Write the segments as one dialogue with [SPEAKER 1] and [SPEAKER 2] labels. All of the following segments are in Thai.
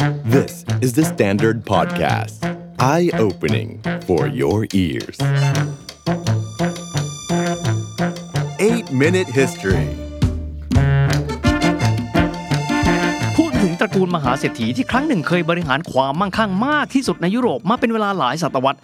[SPEAKER 1] This is the Standard Podcast. Eye-opening for your ears. 8-Minute History
[SPEAKER 2] พูดถึงตระกูลมหาเศรษฐีที่ครั้งหนึ่งเคยบริหารความมั่งคั่งมากที่สุดในยุโรปมาเป็นเวลาหลายศตวรรษ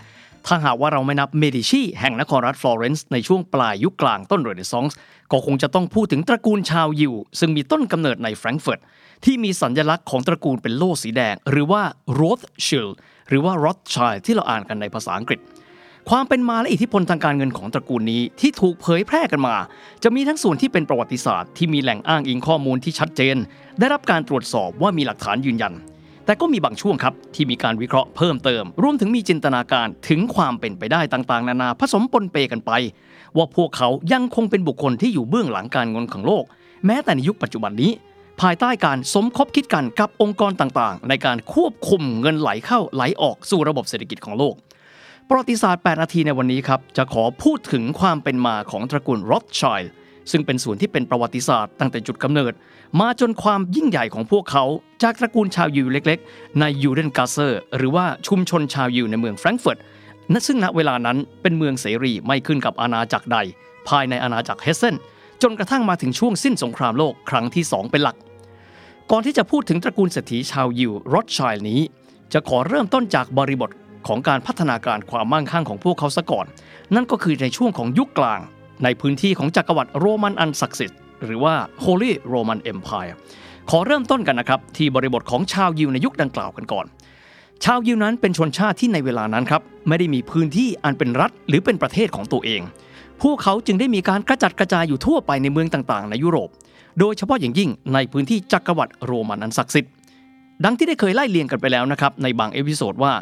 [SPEAKER 2] ถ้าหากว่าเราไม่นับเมดิชีแห่งนครรัฐฟลอเรนซ์ในช่วงปลายยุคกลางต้นเรเนซองส์ก็คงจะต้องพูดถึงตระกูลชาวยิว ซึ่งมีต้นกำเนิดในแฟรงก์เฟิร์ตที่มีสัญลักษณ์ของตระกูลเป็นโล่สีแดง หรือว่าโรธชิลหรือว่า r o t h s c h i l ที่เราอ่านกันในภาษาอังกฤษ ความเป็นมาและอิทธิพลทางการเงินของตระกูลนี้ที่ถูกเผยแพร่กันมา จะมีทั้งส่วนที่เป็นประวัติศาสตร์ที่มีแหล่งอ้างอิงข้อมูลที่ชัดเจน ได้รับการตรวจสอบว่ามีหลักฐานยืนยัน แต่ก็มีบางช่วงครับที่มีการวิเคราะห์เพิ่มเติม รวมถึงมีจินตนาการถึงความเป็นไปได้ต่างๆ นานาผสมปนเปกันไป ว่าพวกเขายังคงเป็นบุคคลที่อยู่เบื้องหลังการเงินของโลก แม้แต่ในยุคปัจจุบันนี้ ภายใต้การสมคบคิดกันกับองค์กรต่างๆ ในการควบคุมเงินไหลเข้าไหลออกสู่ระบบเศรษฐกิจของโลกประวัติศาสตร์ 8 นาทีในวันนี้ครับจะขอพูดถึงความเป็นมาของตระกูลโร o ธชัย ซึ่งเป็นส่วนที่เป็นประวัติศาสตร์ตั้งแต่จุดกำเนิด มาจนความยิ่งใหญ่ของพวกเขา จากตระกูลชาวยิวเล็ก ๆ ในยูเดนกาเซอร์หรือว่าชุมชนชาวยิวในเมืองแฟรงก์เฟิร์ตณซึ่งณเวลานั้นเป็นเมืองเสรีไม่ขึ้นกับอาณาจักรใด ภายในอาณาจักรเฮเซนจนกระทั่งมาถึงช่วงสิ้นสงครามโลกครั้งที่ 2 เป็นหลัก ก่อนที่จะพูดถึงตระกูลเศรษฐีชาวยิวร o ธชัยนี้ จะขอเริ่มต้นจากบริบทของการพัฒนาการความมั่งคั่งของพวกเขาซะก่อน นั่นก็คือในช่วงของยุคกลาง ในพื้นที่ของจักรวรรดิโรมันอันศักดิ์สิทธิ์หรือว่า Holy Roman Empire ขอเริ่มต้นกันนะครับ ที่บริบทของชาวยิวในยุคดังกล่าวกันก่อน ชาวยิวนั้นเป็นชนชาติที่ในเวลานั้นครับไม่ได้มีพื้นที่อันเป็นรัฐหรือเป็นประเทศของตัวเอง พวกเขาจึงได้มีการกระจัดกระจายอยู่ทั่วไปในเมืองต่างๆ ในยุโรป โดยเฉพาะอย่างยิ่งในพื้นที่จักรวรรดิโรมันอันศักดิ์สิทธิ์ดังที่ได้เคยไล่เลียงกันไปแล้วนะครับในบาง episode ว่า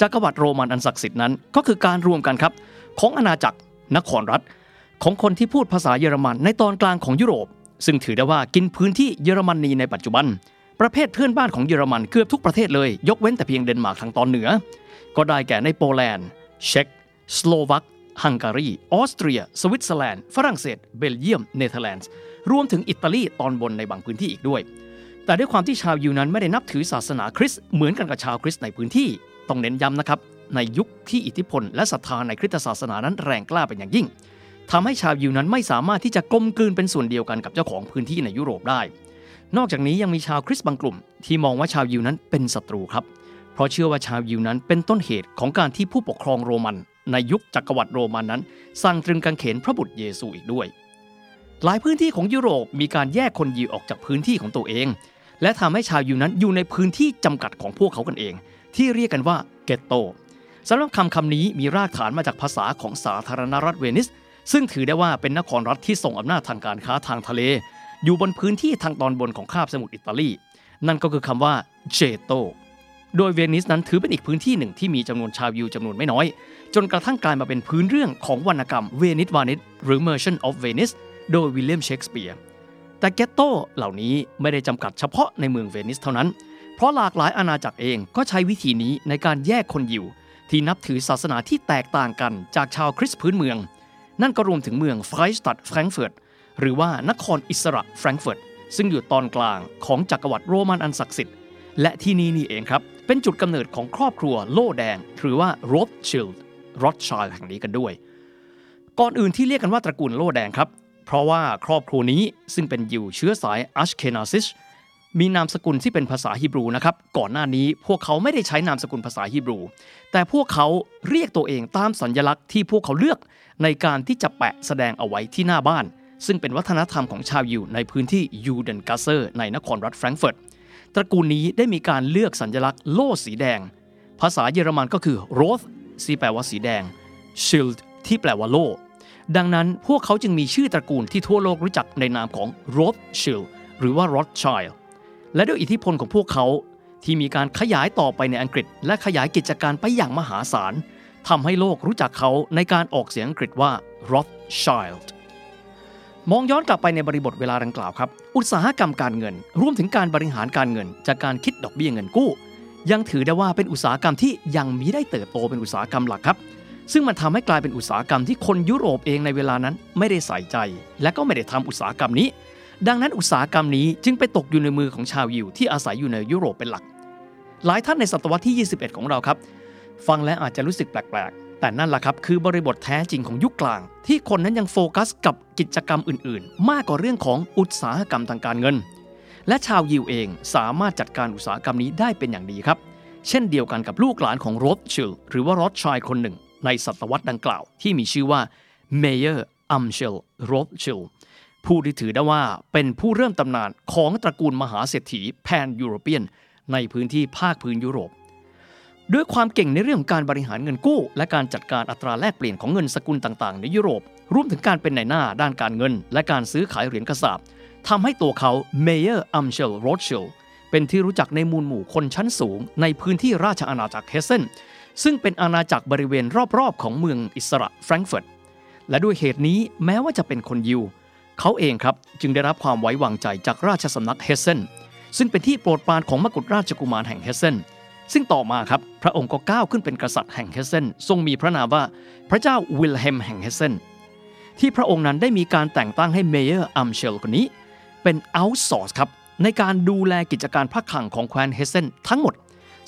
[SPEAKER 2] จักรวรรดิโรมันอันศักดิ์สิทธิ์นั้นก็คือการรวมกันครับของอาณาจักรนครรัฐ ของคนที่พูดภาษาเยอรมันในตอนกลางของยุโรป ซึ่งถือได้ว่ากินพื้นที่เยอรมนีในปัจจุบัน ประเทศเพื่อนบ้านของเยอรมันเกือบทุกประเทศเลย ยกเว้นแต่เพียงเดนมาร์กทางตอนเหนือ ก็ได้แก่ในโปแลนด์เช็กสโลวักฮังการี ออสเตรีย สวิตเซอร์แลนด์ ฝรั่งเศส เบลเยียม เนเธอร์แลนด์ รวมถึงอิตาลีตอนบนในบางพื้นที่อีกด้วย แต่ด้วยความที่ชาวยิวนั้นไม่ได้นับถือศาสนาคริสต์เหมือนกันกับชาวคริสต์ในพื้นที่ ต้องเน้นย้ำนะครับ ในยุคที่อิทธิพลและศรัทธาในคริสตศาสนานั้นแรงกล้าเป็นอย่างยิ่ง ทำให้ชาวยิวนั้นไม่สามารถที่จะกลมกลืนเป็นส่วนเดียวกันกับเจ้าของพื้นที่ในยุโรปได้ นอกจากนี้ยังมีชาวคริสต์บางกลุ่ม ที่มองว่าชาวยิวนั้นเป็นศัตรูครับ เพราะเชื่อว่าชาวยิวนั้นเป็นต้นเหตุของการที่ผู้ปกครองโรมัน ในยุคจักรวรรดิโรมันนั้น สั่งตรึงกางเขนพระบุตรเยซูอีกด้วย หลายพื้นที่ของยุโรปมีการแยกคนยิวออกจากพื้นที่ของตัวเอง และทำให้ชาวยิวนั้นอยู่ในพื้นที่จำกัดของพวกเขากันเอง ที่เรียกกันว่าเกตโตสำหรับคำคำนี้มีรากฐานมาจากภาษาของสาธารณรัฐเวนิส ซึ่งถือได้ว่าเป็นนครรัฐที่ส่งอำนาจทางการค้าทางทะเล อยู่บนพื้นที่ทางตอนบนของคาบสมุทรอิตาลี นั่นก็คือคำว่าเกตโต โดยเวนิสนั้นถือเป็นอีกพื้นที่หนึ่งที่มีจำนวนชาวยิวจำนวนไม่น้อย จนกระทั่งกลายมาเป็นพื้นเรื่องของวรรณกรรมเวนิสวาณิชหรือ Merchant of Venice โดยวิลเลียมเชกสเปียร์ แต่เกตโตเหล่านี้ไม่ได้จำกัดเฉพาะในเมืองเวนิสเท่านั้น เพราะหลากหลายอาณาจักรเองก็ใช้วิธีนี้ในการแยกคนยิวที่นับถือศาสนาที่แตกต่างกันจากชาวคริสต์พื้นเมือง นั่นก็รวมถึงเมือง Freistadt แฟรงก์เฟิร์ตหรือว่านครอิสระแฟรงก์เฟิร์ตซึ่งอยู่ตอนกลางของจักรวรรดิโรมันอันศักดิ์สิทธิ์และที่นี่นี่เองครับ เป็นจุดกำเนิดของครอบครัวโล่แดง หรือว่าโร t ชิลด์ร t ชัยแห่งนี้กันด้วย ก่อนอื่นที่เรียกกันว่าตระกูลโล่แดงครับ เพราะว่าครอบครัวนี้ซึ่งเป็นยิวเชื้อสายอัชเคนาซิช มีนามสกุลที่เป็นภาษาฮีบรูนะครับก่อนหน้านี้พวกเขาไม่ได้ใช้นามสกุลภาษาฮีบรู แต่พวกเขาเรียกตัวเองตามสัญลักษณ์ที่พวกเขาเลือกในการที่จะแปะแสดงเอาไว้ที่หน้าบ้าน ซึ่งเป็นวัฒนธรรมของชาวยิวในพื้นที่ยูเดนกาเซอร์ในนครรัฐแฟรงก์เฟิร์ตตระกูลนี้ได้มีการเลือกสัญลักษณ์โล่สีแดง ภาษาเยอรมันก็คือ Roth ที่แปลว่าสีแดง Schild ที่แปลว่าโล่ดังนั้นพวกเขาจึงมีชื่อตระกูลที่ทั่วโลกรู้จักในนามของ Rothschild หรือว่า Rothschild และด้วยอิทธิพลของพวกเขาที่มีการขยายต่อไปในอังกฤษ และขยายกิจการไปอย่างมหาศาลทำให้โลกรู้จักเขาในการออกเสียงอังกฤษว่า Rothschild มองย้อนกลับไปในบริบทเวลาดังกล่าวครับ อุตสาหกรรมการเงิน รวมถึงการบริหารการเงิน จากการคิดดอกเบี้ยเงินกู้ ยังถือได้ว่าเป็นอุตสาหกรรมที่ยังมีได้เติบโตเป็นอุตสาหกรรมหลักครับ ซึ่งมันทำให้กลายเป็นอุตสาหกรรมที่คนยุโรปเองในเวลานั้นไม่ได้ใส่ใจ และก็ไม่ได้ทำอุตสาหกรรมนี้ ดังนั้นอุตสาหกรรมนี้จึงไปตกอยู่ในมือของชาวยิวที่อาศัยอยู่ในยุโรปเป็นหลัก หลายท่านในศตวรรษที่ 21 ของเราครับ ฟังแล้วอาจจะรู้สึกแปลกๆ แต่นั่นแหละครับคือบริบทแท้จริงของยุคกลาง ที่คนนั้นยังโฟกัสกับกิจกรรมอื่นๆ มากกว่าเรื่องของอุตสาหกรรมทางการเงิน และชาวยิวเองสามารถจัดการอุตสาหกรรมนี้ได้เป็นอย่างดีครับ เช่นเดียวกันกับลูกหลานของโรธชิลหรือว่ารอดชายคนหนึ่ง ในศตวรรษดังกล่าว ที่มีชื่อว่าเมเยอร์อัมเชลรอธส์ไชลด์ ผู้ที่ถือได้ว่าเป็นผู้เริ่มตำนานของตระกูลมหาเศรษฐี Pan-European ในพื้นที่ภาคพื้นยุโรป ด้วยความเก่งในเรื่องการบริหารเงินกู้ และการจัดการอัตราแลกเปลี่ยนของเงินสกุลต่างๆ ในยุโรปรวมถึงการเป็นนายหน้าด้านการเงิน และการซื้อขายเหรียญกษาปณ์ทำให้ตัวเขาเมเยอร์อัมเชลรอธส์ไชลด์เป็นที่รู้จักในมูลหมู่คนชั้นสูง ในพื้นที่ราชอาณาจักรเฮสเซนซึ่งเป็นอาณาจักรบริเวณรอบๆ ของเมืองอิสระแฟรงก์เฟิร์ตและด้วยเหตุนี้แม้ว่าจะเป็นคนยิว เขาเองครับจึงได้รับความไว้วางใจจากราชสำนักเฮสเซนซึ่งเป็นที่โปรดปรานของมกุฎราชกุมารแห่งเฮสเซนซึ่งต่อมาครับพระองค์ก็ก้าวขึ้นเป็นกษัตริย์แห่งเฮสเซนทรงมีพระนามว่าพระเจ้าวิลเฮมแห่งเฮสเซนที่พระองค์นั้นได้มีการแต่งตั้งให้เมเยอร์อัมเชลคนนี้ เป็น outsource ครับในการดูแลกิจการพระคลังของแคว้นเฮสเซนทั้งหมด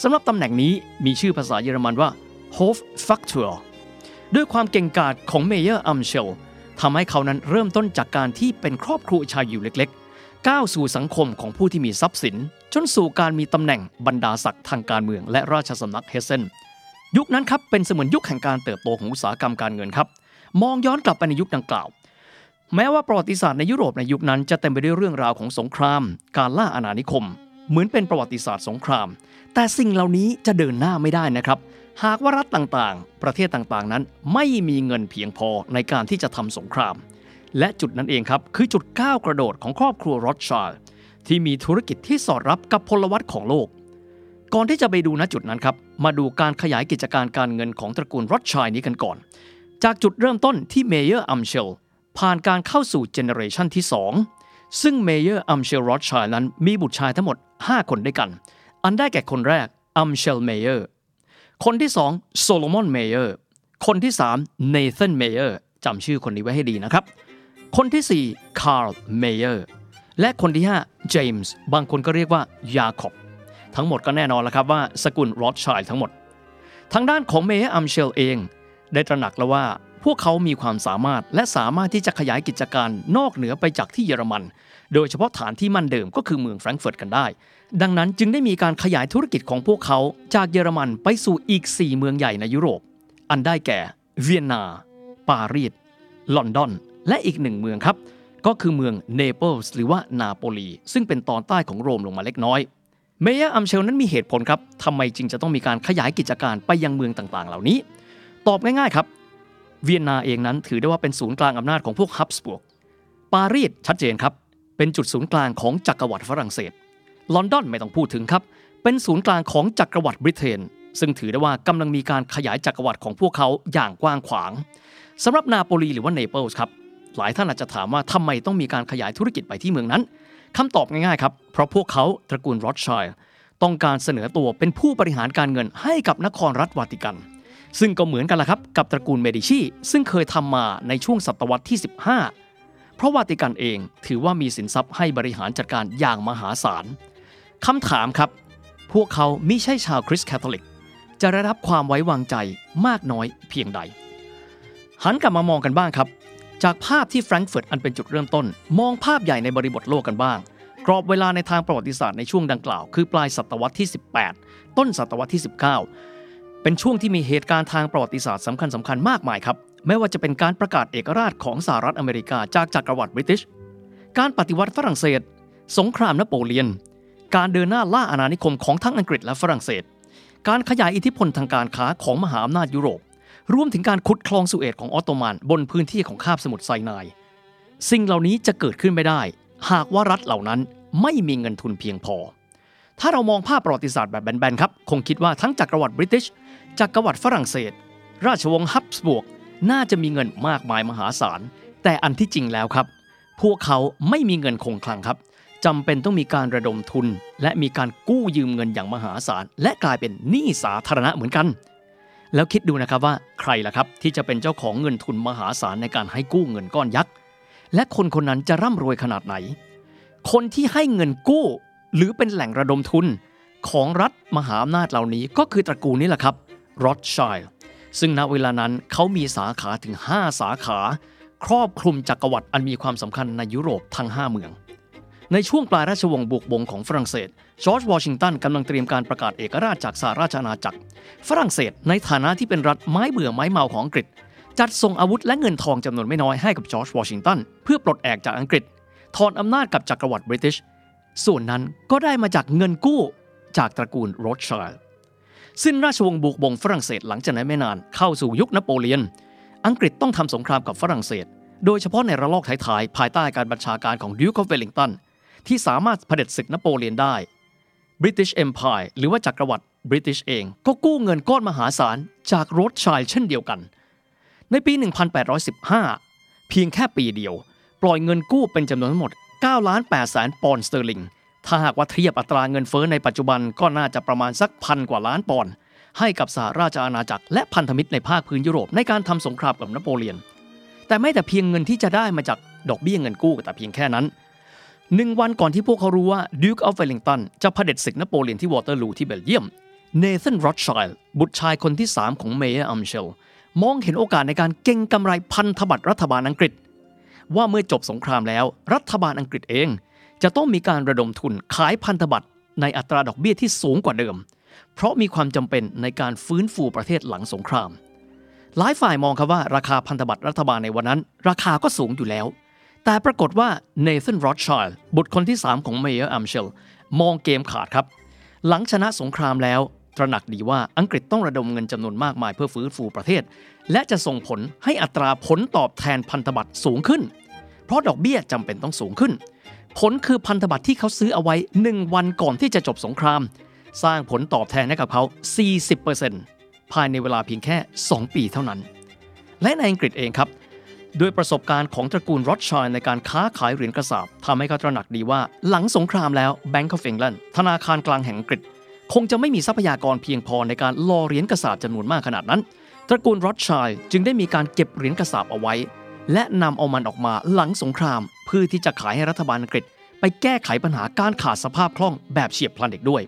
[SPEAKER 2] สำหรับตำแหน่งนี้มีชื่อภาษาเยอรมันว่า Hof f a c t u r ด้วยความเก่งกาจของเมเยอร์อัมเชล ทำให้เขานั้นเริ่มต้นจากการที่เป็นครอบครัวชาวยิวเล็กๆ ก้าวสู่สังคมของผู้ที่มีทรัพย์สิน จนสู่การมีตำแหน่งบรรดาศักดิ์ทางการเมืองและราชสำนักเฮสเซนยุคนั้นครับเป็นเสมือนยุคแห่งการเติบโตของอุตสาหกรรมการเงินครับมองย้อนกลับไปในยุคดังกล่าว แม้ว่าประวัติศาสตร์ในยุโรปในยุคนั้นจะเต็มไปด้วยเรื่องราวของสงคราม การล่าอาณานิคม เหมือนเป็นประวัติศาสตร์สงคราม แต่สิ่งเหล่านี้จะเดินหน้าไม่ได้นะครับ หากว่ารัฐต่างๆ ประเทศต่างๆนั้นไม่มีเงินเพียงพอในการที่จะทำสงคราม และจุดนั้นเองครับ คือจุดก้าวกระโดดของครอบครัวรอธส์ไชลด์ที่มีธุรกิจที่สอดรับกับพลวัตของโลก ก่อนที่จะไปดูณจุดนั้นครับ มาดูการขยายกิจการการเงินของตระกูลรอธส์ไชลด์นี้กันก่อน จากจุดเริ่มต้นที่เมเยอร์อัมเชลผ่านการเข้าสู่ generation ที่ 2 ซึ่งเมเยอร์อัมเชลรอธส์ไชลด์นั้นมีบุตรชายทั้งหมด 5 คนด้วยกัน อันได้แก่คนแรกอัมเชลเมเยอร์ คนที่2โซโลมอนเมเยอร์คนที่3เนเธนเมเยอร์จำชื่อคนนี้ไว้ให้ดีนะครับ คนที่4คาร์ลเมเยอร์และคนที่5เจมส์บางคนก็เรียกว่ายาคอบทั้งหมดก็แน่นอนแล้วครับว่าสกุลรอธส์ไชลด์ทั้งหมด ทางด้านของเมเยอร์อัมเชลเอง ได้ตระหนักแล้วว่า พวกเขามีความสามารถและสามารถที่จะขยายกิจการนอกเหนือไปจากที่เยอรมัน โดยเฉพาะฐานที่มั่นเดิมก็คือเมืองแฟรงก์เฟิร์ตกันได้ ดังนั้นจึงได้มีการขยายธุรกิจของพวกเขาจากเยอรมันไปสู่อีก 4 เมืองใหญ่ในยุโรป อันได้แก่ เวียนนา ปารีส ลอนดอน และอีกหนึ่งเมืองครับ ก็คือเมืองเนเปิลส์หรือว่านาโปลี ซึ่งเป็นตอนใต้ของโรมลงมาเล็กน้อย เมเยอร์อัมเชลนั้นมีเหตุผลครับทำไมจึงจะต้องมีการขยายกิจการไปยังเมืองต่างๆ เหล่านี้ ตอบง่ายๆครับ เวียนนาเองนั้นถือได้ว่าเป็นศูนย์กลางอำนาจของพวกฮับสบวก ปารีสชัดเจนครับ เป็นจุดศูนย์กลางของจักรวรรดิฝรั่งเศส ลอนดอนไม่ต้องพูดถึงครับ เป็นศูนย์กลางของจักรวรรดิบริเตน ซึ่งถือได้ว่ากำลังมีการขยายจักรวรรดิของพวกเขาอย่างกว้างขวางสำหรับนาโปลีหรือว่าเนเปิลส์ครับ หลายท่านอาจจะถามว่าทำไมต้องมีการขยายธุรกิจไปที่เมืองนั้นคำตอบง่ายๆครับ เพราะพวกเขาตระกูลรอดชัยต้องการเสนอตัวเป็นผู้บริหารการเงินให้กับนครรัฐวาติกัน ซึ่งก็เหมือนกันละครับกับตระกูลเมดิชีซึ่งเคยทำมาในช่วงศตวรรษที่ 15 เพราะวาติกันเองถือว่ามีสินทรัพย์ให้บริหารจัดการอย่างมหาศาลคำถามครับ พวกเขาไม่ใช่ชาวคริสต์แคทอลิก จะได้รับความไว้วางใจมากน้อยเพียงใด หันกลับมามองกันบ้างครับ จากภาพที่แฟรงก์เฟิร์ตอันเป็นจุดเริ่มต้น มองภาพใหญ่ในบริบทโลกกันบ้าง กรอบเวลาในทางประวัติศาสตร์ในช่วงดังกล่าว คือปลายศตวรรษที่ 18 ต้นศตวรรษที่ 19 เป็นช่วงที่มีเหตุการณ์ทางประวัติศาสตร์สำคัญสำคัญมากมายครับไม่ว่าจะเป็นการประกาศเอกราชของสหรัฐอเมริกาจากจักรวรรดิบริติช การปฏิวัติฝรั่งเศส สงครามนโปเลียน การเดินหน้าล่าอาณานิคมของทั้งอังกฤษและฝรั่งเศส การขยายอิทธิพลทางการค้าของมหาอำนาจยุโรป รวมถึงการขุดคลองสุเอตของออตโตมันบนพื้นที่ของคาบสมุทรไซนาย สิ่งเหล่านี้จะเกิดขึ้นไม่ได้ หากว่ารัฐเหล่านั้นไม่มีเงินทุนเพียงพอ ถ้าเรามองภาพประวัติศาสตร์แบบแบนๆครับ คงคิดว่าทั้งจักรวรรดิบริติช จักรวรรดิฝรั่งเศส ราชวงศ์ฮับสบวก น่าจะมีเงินมากมายมหาศาล แต่อันที่จริงแล้วครับ พวกเขาไม่มีเงินคงคลังครับจำเป็นต้องมีการระดมทุน และมีการกู้ยืมเงินอย่างมหาศาล และกลายเป็นหนี้สาธารณะเหมือนกัน แล้วคิดดูนะครับว่าใครล่ะครับที่จะเป็นเจ้าของเงินทุนมหาศาลในการให้กู้เงินก้อนยักษ์และคนคนนั้นจะร่ำรวยขนาดไหน คนที่ให้เงินกู้ หรือเป็นแหล่งระดมทุนของรัฐมหาอำนาจเหล่านี้ก็คือตระกูลนี้แหละครับรอดชัยซึ่งณเวลานั้นเขามีสาขาถึง 5 สาขา ครอบคลุมจักรวรรดิอันมีความสำคัญในยุโรปทั้ง 5 เมือง ในช่วงปลายราชวงศ์บุกบงของฝรั่งเศสจอร์จวอชิงตันกำลังเตรียมการประกาศเอกราชจากสหราชอาณาจักร ฝรั่งเศสในฐานะที่เป็นรัฐไม้เบื่อไม้เมาของอังกฤษ จัดส่งอาวุธและเงินทองจำนวนไม่น้อยให้กับจอร์จวอชิงตันเพื่อปลดแอกจากอังกฤษถอนอำนาจกับจักรวรรดิบริติช ส่วนนั้นก็ได้มาจากเงินกู้จากตระกูลรอธส์ไชลด์สิ้นราชวงศ์บูร์บงฝรั่งเศสหลังจากนั้นไม่นานเข้าสู่ยุคนโปเลียน อังกฤษต้องทำสงครามกับฝรั่งเศส โดยเฉพาะในระลอกท้ายๆภายใต้การบัญชาการของ Duke of Wellington ที่สามารถเผด็จศึกนโปเลียนได้ British Empire หรือว่าจักรวรรดิบริติชเองก็กู้เงินก้อนมหาศาลจากรอธส์ไชลด์เช่นเดียวกัน ในปี 1815 เพียงแค่ปีเดียว ปล่อยเงินกู้เป็นจำนวนทั้งหมด 9ล้าน8แสนปอนด์สเตอร์ลิง ถ้าหากว่าเทียบอัตราเงินเฟ้อในปัจจุบันก็น่าจะประมาณสักพันกว่าล้านปอนด์ให้กับสหราชอาณาจักรและพันธมิตรในภาคพื้นยุโรปในการทำสงครามกับนโปเลียน แต่ไม่แต่เพียงเงินที่จะได้มาจากดอกเบี้ยเงินกู้แต่เพียงแค่นั้นหนึ่งวันก่อนที่พวกเขารู้ว่า Duke of Wellington จะเผด็จศึกนโปเลียนที่วอเตอร์ลูที่เบลเยียมเนเธนรอธส์ไชลด์บุตรชายคนที่ 3 ของเมเยอร์อัมเชลมองเห็นโอกาสในการเก็งกำไรพันธบัตรรัฐบาลอังกฤษ ว่าเมื่อจบสงครามแล้ว รัฐบาลอังกฤษเอง จะต้องมีการระดมทุนขายพันธบัตรในอัตราดอกเบี้ยที่สูงกว่าเดิม เพราะมีความจำเป็นในการฟื้นฟูประเทศหลังสงคราม หลายฝ่ายมองครับว่าราคาพันธบัตรรัฐบาลในวันนั้น ราคาก็สูงอยู่แล้ว แต่ปรากฏว่าเนเธนรอธส์ไชลด์บุตรคนที่ 3 ของเมเยอร์อัมเชลมองเกมขาดครับ หลังชนะสงครามแล้ว ตระหนักดีว่าอังกฤษต้องระดมเงินจำนวนมากมายเพื่อฟื้นฟูประเทศ และจะส่งผลให้อัตราผลตอบแทนพันธบัตรสูงขึ้น เพราะดอกเบี้ยจำเป็นต้องสูงขึ้น ผลคือพันธบัตรที่เขาซื้อเอาไว้ 1 วันก่อนที่จะจบสงคราม สร้างผลตอบแทนให้กับเขา 40%ภายในเวลาเพียงแค่ 2 ปีเท่านั้น และในอังกฤษเองครับด้วยประสบการณ์ของตระกูลรอดชัยในการค้าขายเหรียญกระสาบทำให้เขาตระหนักดีว่า หลังสงครามแล้ว Bank of England ธนาคารกลางแห่งอังกฤษ งจะไม่มีทรัพยากรเพียงพอในการรอเหรียญกระสาบจำนวนมากขนาดนั้น ตระกูลรอดชัยจึงได้มีการเก็บเหรียญกระสาบเอาไว้ และนำเอามันออกมาหลังสงคราม เพื่อที่จะขายให้รัฐบาลอังกฤษ ไปแก้ไขปัญหาการขาดสภาพคล่องแบบเฉียบพลันอีกด้วย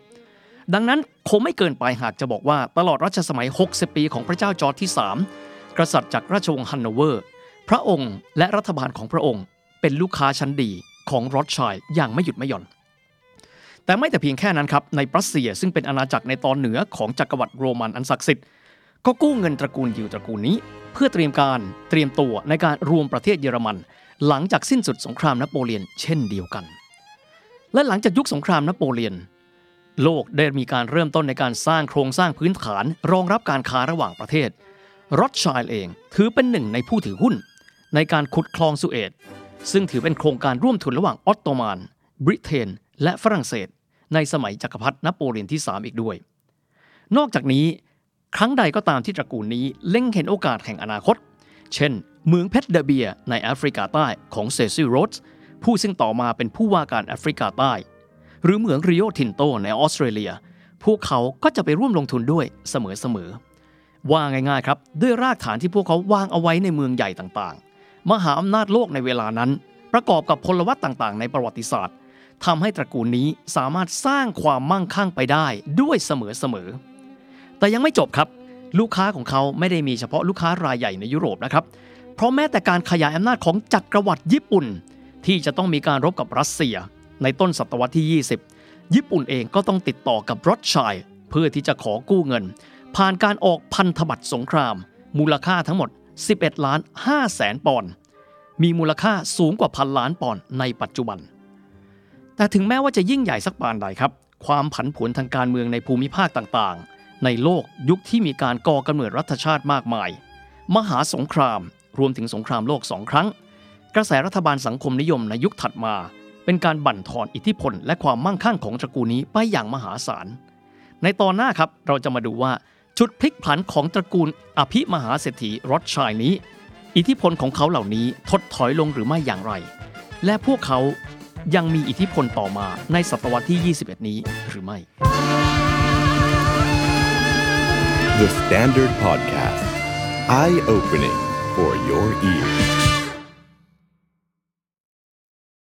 [SPEAKER 2] ดังนั้นคงไม่เกินไปหากจะบอกว่าตลอดรัชสมัย 60 ปีของพระเจ้าจอร์จที่ 3 กษัตริย์จากราชวงศ์ฮันโนเวอร์ พระองค์และรัฐบาลของพระองค์ เป็นลูกค้าชั้นดีของรอดชัยอย่างไม่หยุดไม่หย่อน แต่ไม่แต่เพียงแค่นั้นครับในปรัสเซียซึ่งเป็นอาณาจักรในตอนเหนือของจักรวรรดิโรมันอันศักดิ์สิทธิ์ก็กู้เงินตระกูลยิวตระกูลนี้ เพื่อเตรียมการเตรียมตัวในการรวมประเทศเยอรมัน หลังจากสิ้นสุดสงครามนโปเลียนเช่นเดียวกัน และหลังจากยุคสงครามนโปเลียน โลกได้มีการเริ่มต้นในการสร้างโครงสร้างพื้นฐาน รองรับการค้าระหว่างประเทศรอดชัยเองถือเป็นหนึ่งในผู้ถือหุ้น ในการขุดคลองสุเอตซึ่งถือเป็นโครงการร่วมทุนระหว่างออตโตมัน บริเตนและฝรั่งเศส ในสมัยจักรพรรดินโปเลียนที่ 3 อีกด้วย นอกจากนี้ ครั้งใดก็ตามที่ตระกูลนี้เล็งเห็นโอกาสแห่งอนาคต เช่น เมืองเพชรเดเบียในแอฟริกาใต้ของเซซิลโรสผู้ซึ่งต่อมาเป็นผู้ว่าการแอฟริกาใต้ หรือเหมืองริโอทินโตในออสเตรเลีย พวกเขาก็จะไปร่วมลงทุนด้วยเสมอๆว่าง่ายๆครับด้วยรากฐานที่พวกเขาวางเอาไว้ในเมืองใหญ่ต่างๆ มหาอำนาจโลกในเวลานั้น ประกอบกับพลวัตต่างๆ ในประวัติศาสตร์ ทำให้ตระกูลนี้สามารถสร้างความมั่งคั่งไปได้ด้วยเสมอๆแต่ยังไม่จบครับ ลูกค้าของเขาไม่ได้มีเฉพาะลูกค้ารายใหญ่ในยุโรปนะครับ เพราะแม้แต่การขยายอำนาจของจักรวรรดิญี่ปุ่น ที่จะต้องมีการรบกับรัสเซีย ในต้นศตวรรษที่ 20 ญี่ปุ่นเองก็ต้องติดต่อกับรอดชัยเพื่อที่จะขอกู้เงิน ผ่านการออกพันธบัตรสงคราม มูลค่าทั้งหมด 11 ล้าน5แสนปอนด์มีมูลค่าสูงกว่าพันล้านปอนด์ในปัจจุบัน แต่ถึงแม้ว่าจะยิ่งใหญ่สักปานใดครับ ความผันผวนทางการเมืองในภูมิภาคต่างๆ ในโลกยุคที่มีการก่อกำเนิดรัฐชาติมากมาย มหาสงคราม รวมถึงสงครามโลกสองครั้ง กระแสรัฐบาลสังคมนิยมในยุคถัดมา เป็นการบั่นทอนอิทธิพล และความมั่งคั่งของตระกูลนี้ไปอย่างมหาศาล ในตอนหน้าครับเราจะมาดูว่าจุดพลิกผันของตระกูลอภิมหาเศรษฐีรอดชัยนี้ อิทธิพลของเขาเหล่านี้ถดถอยลงหรือไม่อย่างไร และพวกเขา ยังมีอิทธิพลต่อมาในศตวรรษที่ 21 นี้หรือไม่
[SPEAKER 1] The Standard Podcast. Eye opening for your ears.